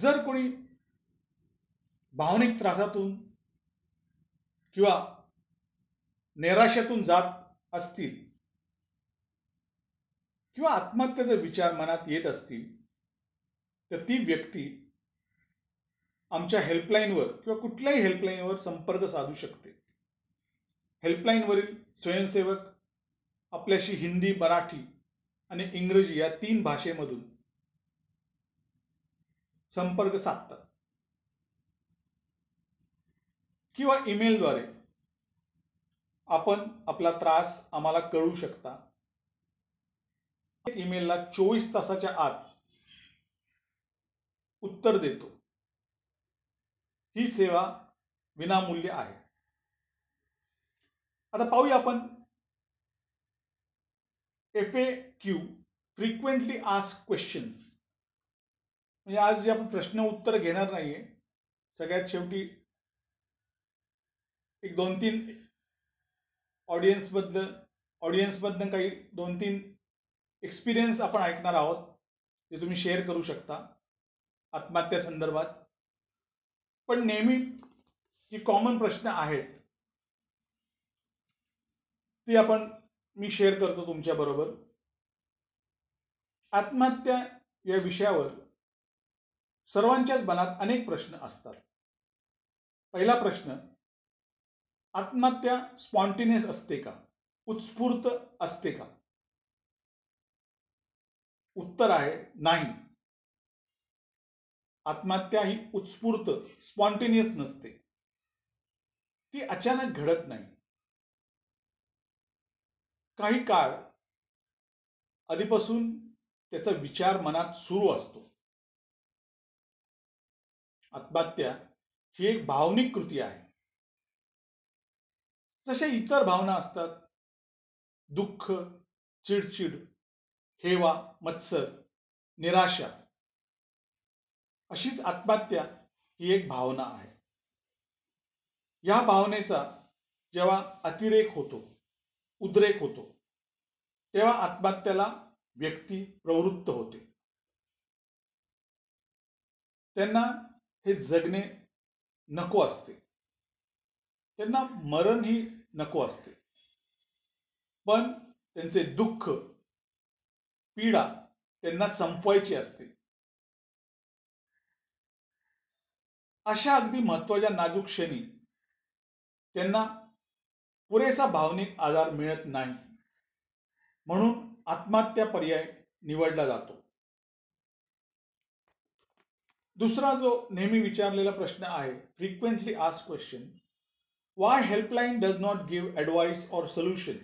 जर कोणी भावनिक त्रासातून किंवा नैराश्यातून जात असतील किंवा आत्महत्येचे विचार मनात येत असतील तर ती व्यक्ती आमच्या हेल्पलाईनवर किंवा कुठल्याही हेल्पलाईनवर संपर्क साधू शकते. हेल्पलाईनवरील स्वयंसेवक आपल्याशी हिंदी मराठी आणि इंग्रजी या तीन भाषेमधून संपर्क साधतात. किंवा ईमेलद्वारे आपण आपला त्रास आम्हाला कळू शकता. ईमेलला चोवीस तासाच्या आत उत्तर देतो. ही सेवा विनामूल्य आहे. आता पाहूया आपण F A Q frequently ask questions. म्हणजे आज जे आपण प्रश्न उत्तर घेणार नाहीये सगळ्यात शेवटी एक दोन तीन ऑडियन्सबद्दल ऑडियन्समधनं काही दोन तीन एक्सपिरियन्स आपण ऐकणार आहोत ते तुम्ही शेअर करू शकता आत्महत्या संदर्भात. पण नेहमी जी कॉमन प्रश्न आहेत ती आपण मी शेअर करतो तुमच्या बरोबर. आत्महत्या या विषयावर सर्वांच्याच मनात अनेक प्रश्न असतात. पहिला प्रश्न आत्महत्या स्पॉन्टिनियस असते का? उत्स्फूर्त असते का? उत्तर आहे नाही. आत्महत्या ही उत्स्फूर्त स्पॉन्टिनियस नसते. ती अचानक घडत नाही. काही काळ आधीपासून त्याचा विचार मनात सुरू असतो. आत्महत्या ही एक भावनिक कृती आहे. जशा इतर भावना असतात दुःख चिडचिड हेवा मत्सर निराशा अशीच आत्महत्या ही एक भावना आहे. या भावनेचा जेव्हा अतिरेक होतो उद्रेक होतो तेव्हा आत्महत्याला व्यक्ती प्रवृत्त होते. त्यांना हे जगणे नको असते. त्यांना मरण ही नको असते. पण त्यांचे दुःख पीडा त्यांना संपवायची असते. अशा अगदी महत्त्वाच्या नाजूक क्षणी त्यांना पुरेसा भावनिक आधार मिळत नाही. म्हणून आत्महत्या पर्याय निवडला जातो. दुसरा जो नेहमी विचारलेला प्रश्न आहे frequently ask question why helpline does not give advice or solution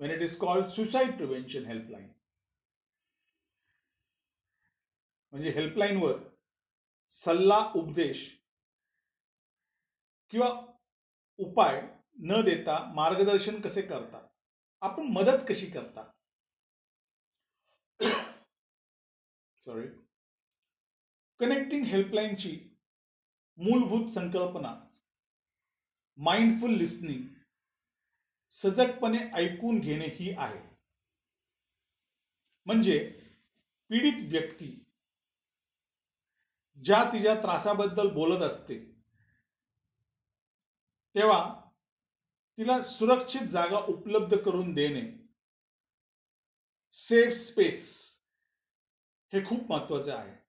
when it is called suicide prevention helpline म्हणजे हेल्पलाईनवर सल्ला उपदेश किंवा उपाय न देता मार्गदर्शन कसे करतात? आपण मदत कशी करता सॉरी कनेक्टिंग हेल्पलाईनची मूलभूत संकल्पना. माइंडफुल लिस्निंग सजगपणे ऐकून घेणे ही आहे. म्हणजे पीडित व्यक्ती ज्या तिच्या त्रासाबद्दल बोलत असते तेव्हा तिला सुरक्षित जागा उपलब्ध करून देणे सेफ स्पेस हे खूप महत्त्वाचे आहे.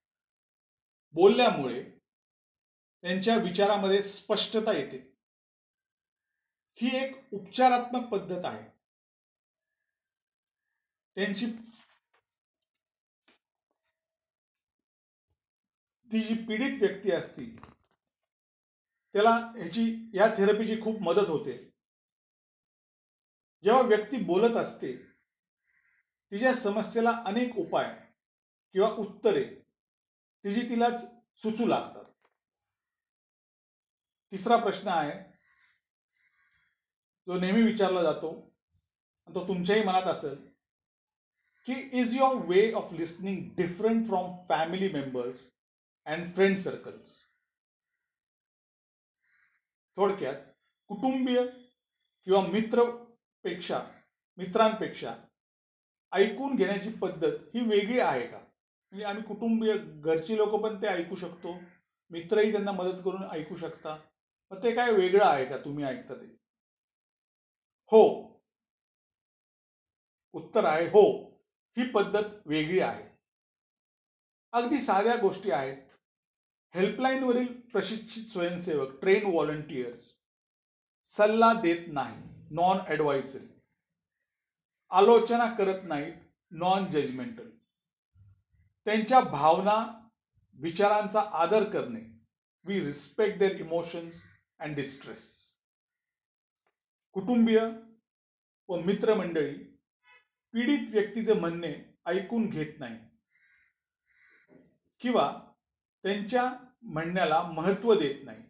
बोलल्यामुळे त्यांच्या विचारामध्ये स्पष्टता येते. ही एक उपचारात्मक पद्धत आहे. त्यांची ती जी पीडित व्यक्ती असती त्याला ह्याची या थेरपीची खूप मदत होते. जेव्हा व्यक्ती बोलत असते तिच्या समस्येला अनेक उपाय किंवा उत्तरे तिची तिलाच सुचू लागतात. तिसरा प्रश्न आहे जो नेहमी विचारला जातो तो तुमच्याही मनात असेल की is your way of listening different from family members and friend circles थोडक्यात कुटुंबीय किंवा मित्रपेक्षा मित्रांपेक्षा ऐकून घेण्याची पद्धत ही वेगळी आहे का? म्हणजे आम्ही कुटुंबीय घरची लोक पण ते ऐकू शकतो. मित्रही त्यांना मदत करून ऐकू शकता. मग ते काय वेगळं आहे का? तुम्ही ऐकता ते? हो. उत्तर आहे हो. ही पद्धत वेगळी आहे. अगदी साध्या गोष्टी आहेत. हेल्पलाईनवरील प्रशिक्षित स्वयंसेवक ट्रेन व्हॉलंटियर्स सल्ला देत नाही नॉन ॲडवायसरी आलोचना करत नाहीत. नॉन जजमेंटल त्यांच्या भावना विचारांचा आदर करणे. We respect their emotions and distress कुटुंबीय व मित्रमंडळी पीडित व्यक्तीचे म्हणणे ऐकून घेत नाही. किंवा त्यांच्या म्हणण्याला महत्त्व देत नाही.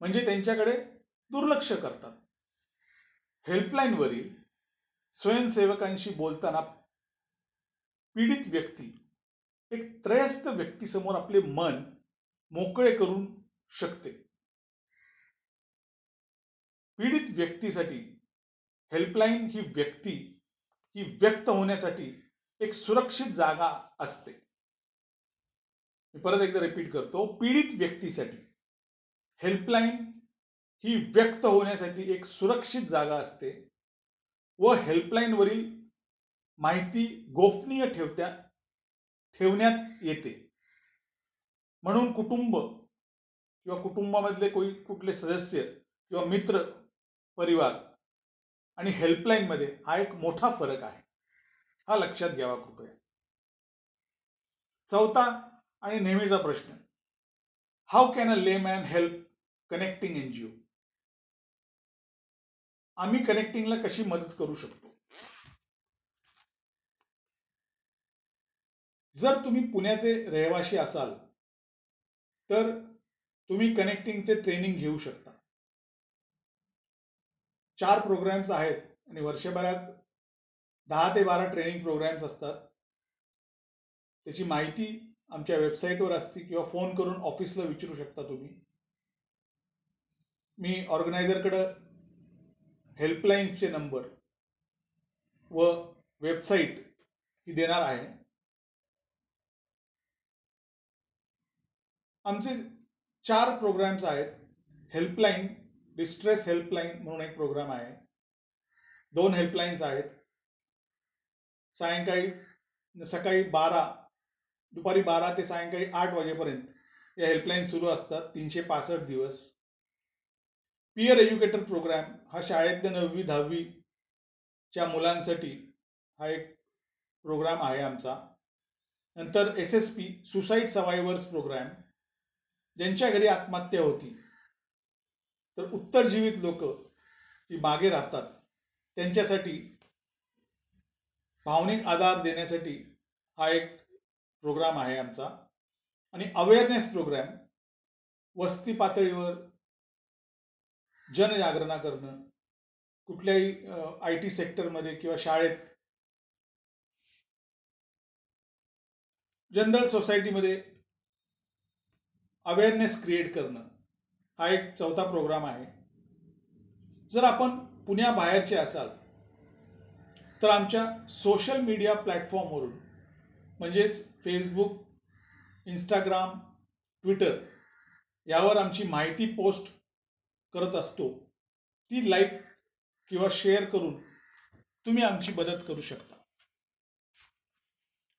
म्हणजे त्यांच्याकडे दुर्लक्ष करतात. हेल्पलाईनवरील स्वयंसेवकांशी बोलताना पीडित व्यक्ती एक त्रयस्थ व्यक्तीसमोर आपले मन मोकळे करून शकते. पीडित व्यक्तीसाठी हेल्पलाईन ही व्यक्ती ही व्यक्त होण्यासाठी एक सुरक्षित जागा असते. मी परत एकदा रिपीट करतो पीडित व्यक्तीसाठी हेल्पलाईन ही व्यक्त होण्यासाठी एक सुरक्षित जागा असते व हेल्पलाईनवरील माहिती गोपनीय ठेवत्या ठेवण्यात येते. म्हणून कुटुंब किंवा कुटुंबामधले कोणी कुठले सदस्य किंवा मित्र परिवार आणि हेल्पलाईनमध्ये हा एक मोठा फरक आहे. हा लक्षात घ्यावा कृपया. चौथा आणि नेहमीचा प्रश्न. How can a layman help connecting N G O आम्ही कनेक्टिंगला कशी मदत करू शकतो? जर तुम्ही पुण्याचे रहिवाशी असाल तर तुम्ही कनेक्टिंगचे ट्रेनिंग घेऊ शकता. चार प्रोग्रॅम्स आहेत आणि वर्षभरात दहा ते बारा ट्रेनिंग प्रोग्रॅम्स असतात. त्याची माहिती आमच्या वेबसाईटवर असते किंवा फोन करून ऑफिसला विचारू शकता तुम्ही. मी ऑर्गनायझरकडं हेल्पलाईन्सचे नंबर व वेबसाईट ही देणार आहे. आमचे चार प्रोग्रॅम्स आहेत. हेल्पलाईन डिस्ट्रेस हेल्पलाईन म्हणून एक प्रोग्राम आहे. दोन हेल्पलाईन्स आहेत. सायंकाळी सकाळी बारा दुपारी बारा ते सायंकाळी आठ वाजेपर्यंत या हेल्पलाईन सुरू असतात. तीनशे पासष्ट दिवस. पियर एज्युकेटर प्रोग्राम हा शाळेतल्या नववी दहावीच्या मुलांसाठी हा एक प्रोग्राम आहे आमचा. नंतर S S P suicide survivors program ज्यांच्या घरी आत्महत्या होती तर उत्तरजीवित लोक जी मागे राहतात त्यांच्यासाठी भावनिक आधार देण्यासाठी हा एक प्रोग्राम आहे आमचा. आणि अवेअरनेस प्रोग्राम वस्ती पातळीवर जनजागरणा करणं कुठल्याही आय टी सेक्टरमध्ये किंवा शाळेत जनरल सोसायटीमध्ये अवेअरनेस क्रिएट करणं हा एक चौथा प्रोग्राम आहे. जर आपण पुण्याबाहेरचे असाल तर आमच्या सोशल मीडिया प्लॅटफॉर्मवरून म्हणजेच फेसबुक इंस्टाग्राम ट्विटर यावर आमची माहिती पोस्ट करत असतो ती लाईक किंवा शेअर करून तुम्ही आमची मदत करू शकता.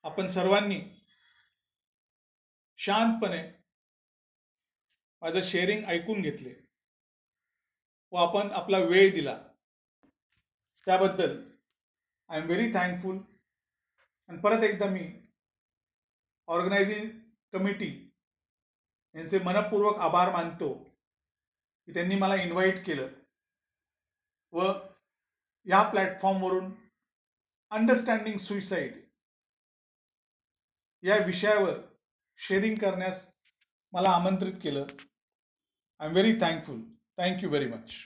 आपण सर्वांनी शांतपणे माझं शेअरिंग ऐकून घेतले. व आपण आपला वेळ दिला. त्याबद्दल आय एम व्हेरी थँकफुल आणि परत एकदा मी ऑर्गनायझिंग कमिटी यांचे मनपूर्वक आभार मानतो की त्यांनी मला इन्व्हाइट केलं. व या प्लॅटफॉर्मवरून अंडरस्टँडिंग सुईसाईड या विषयावर शेअरिंग करण्यास मला आमंत्रित केलं. I am very thankful thank you very much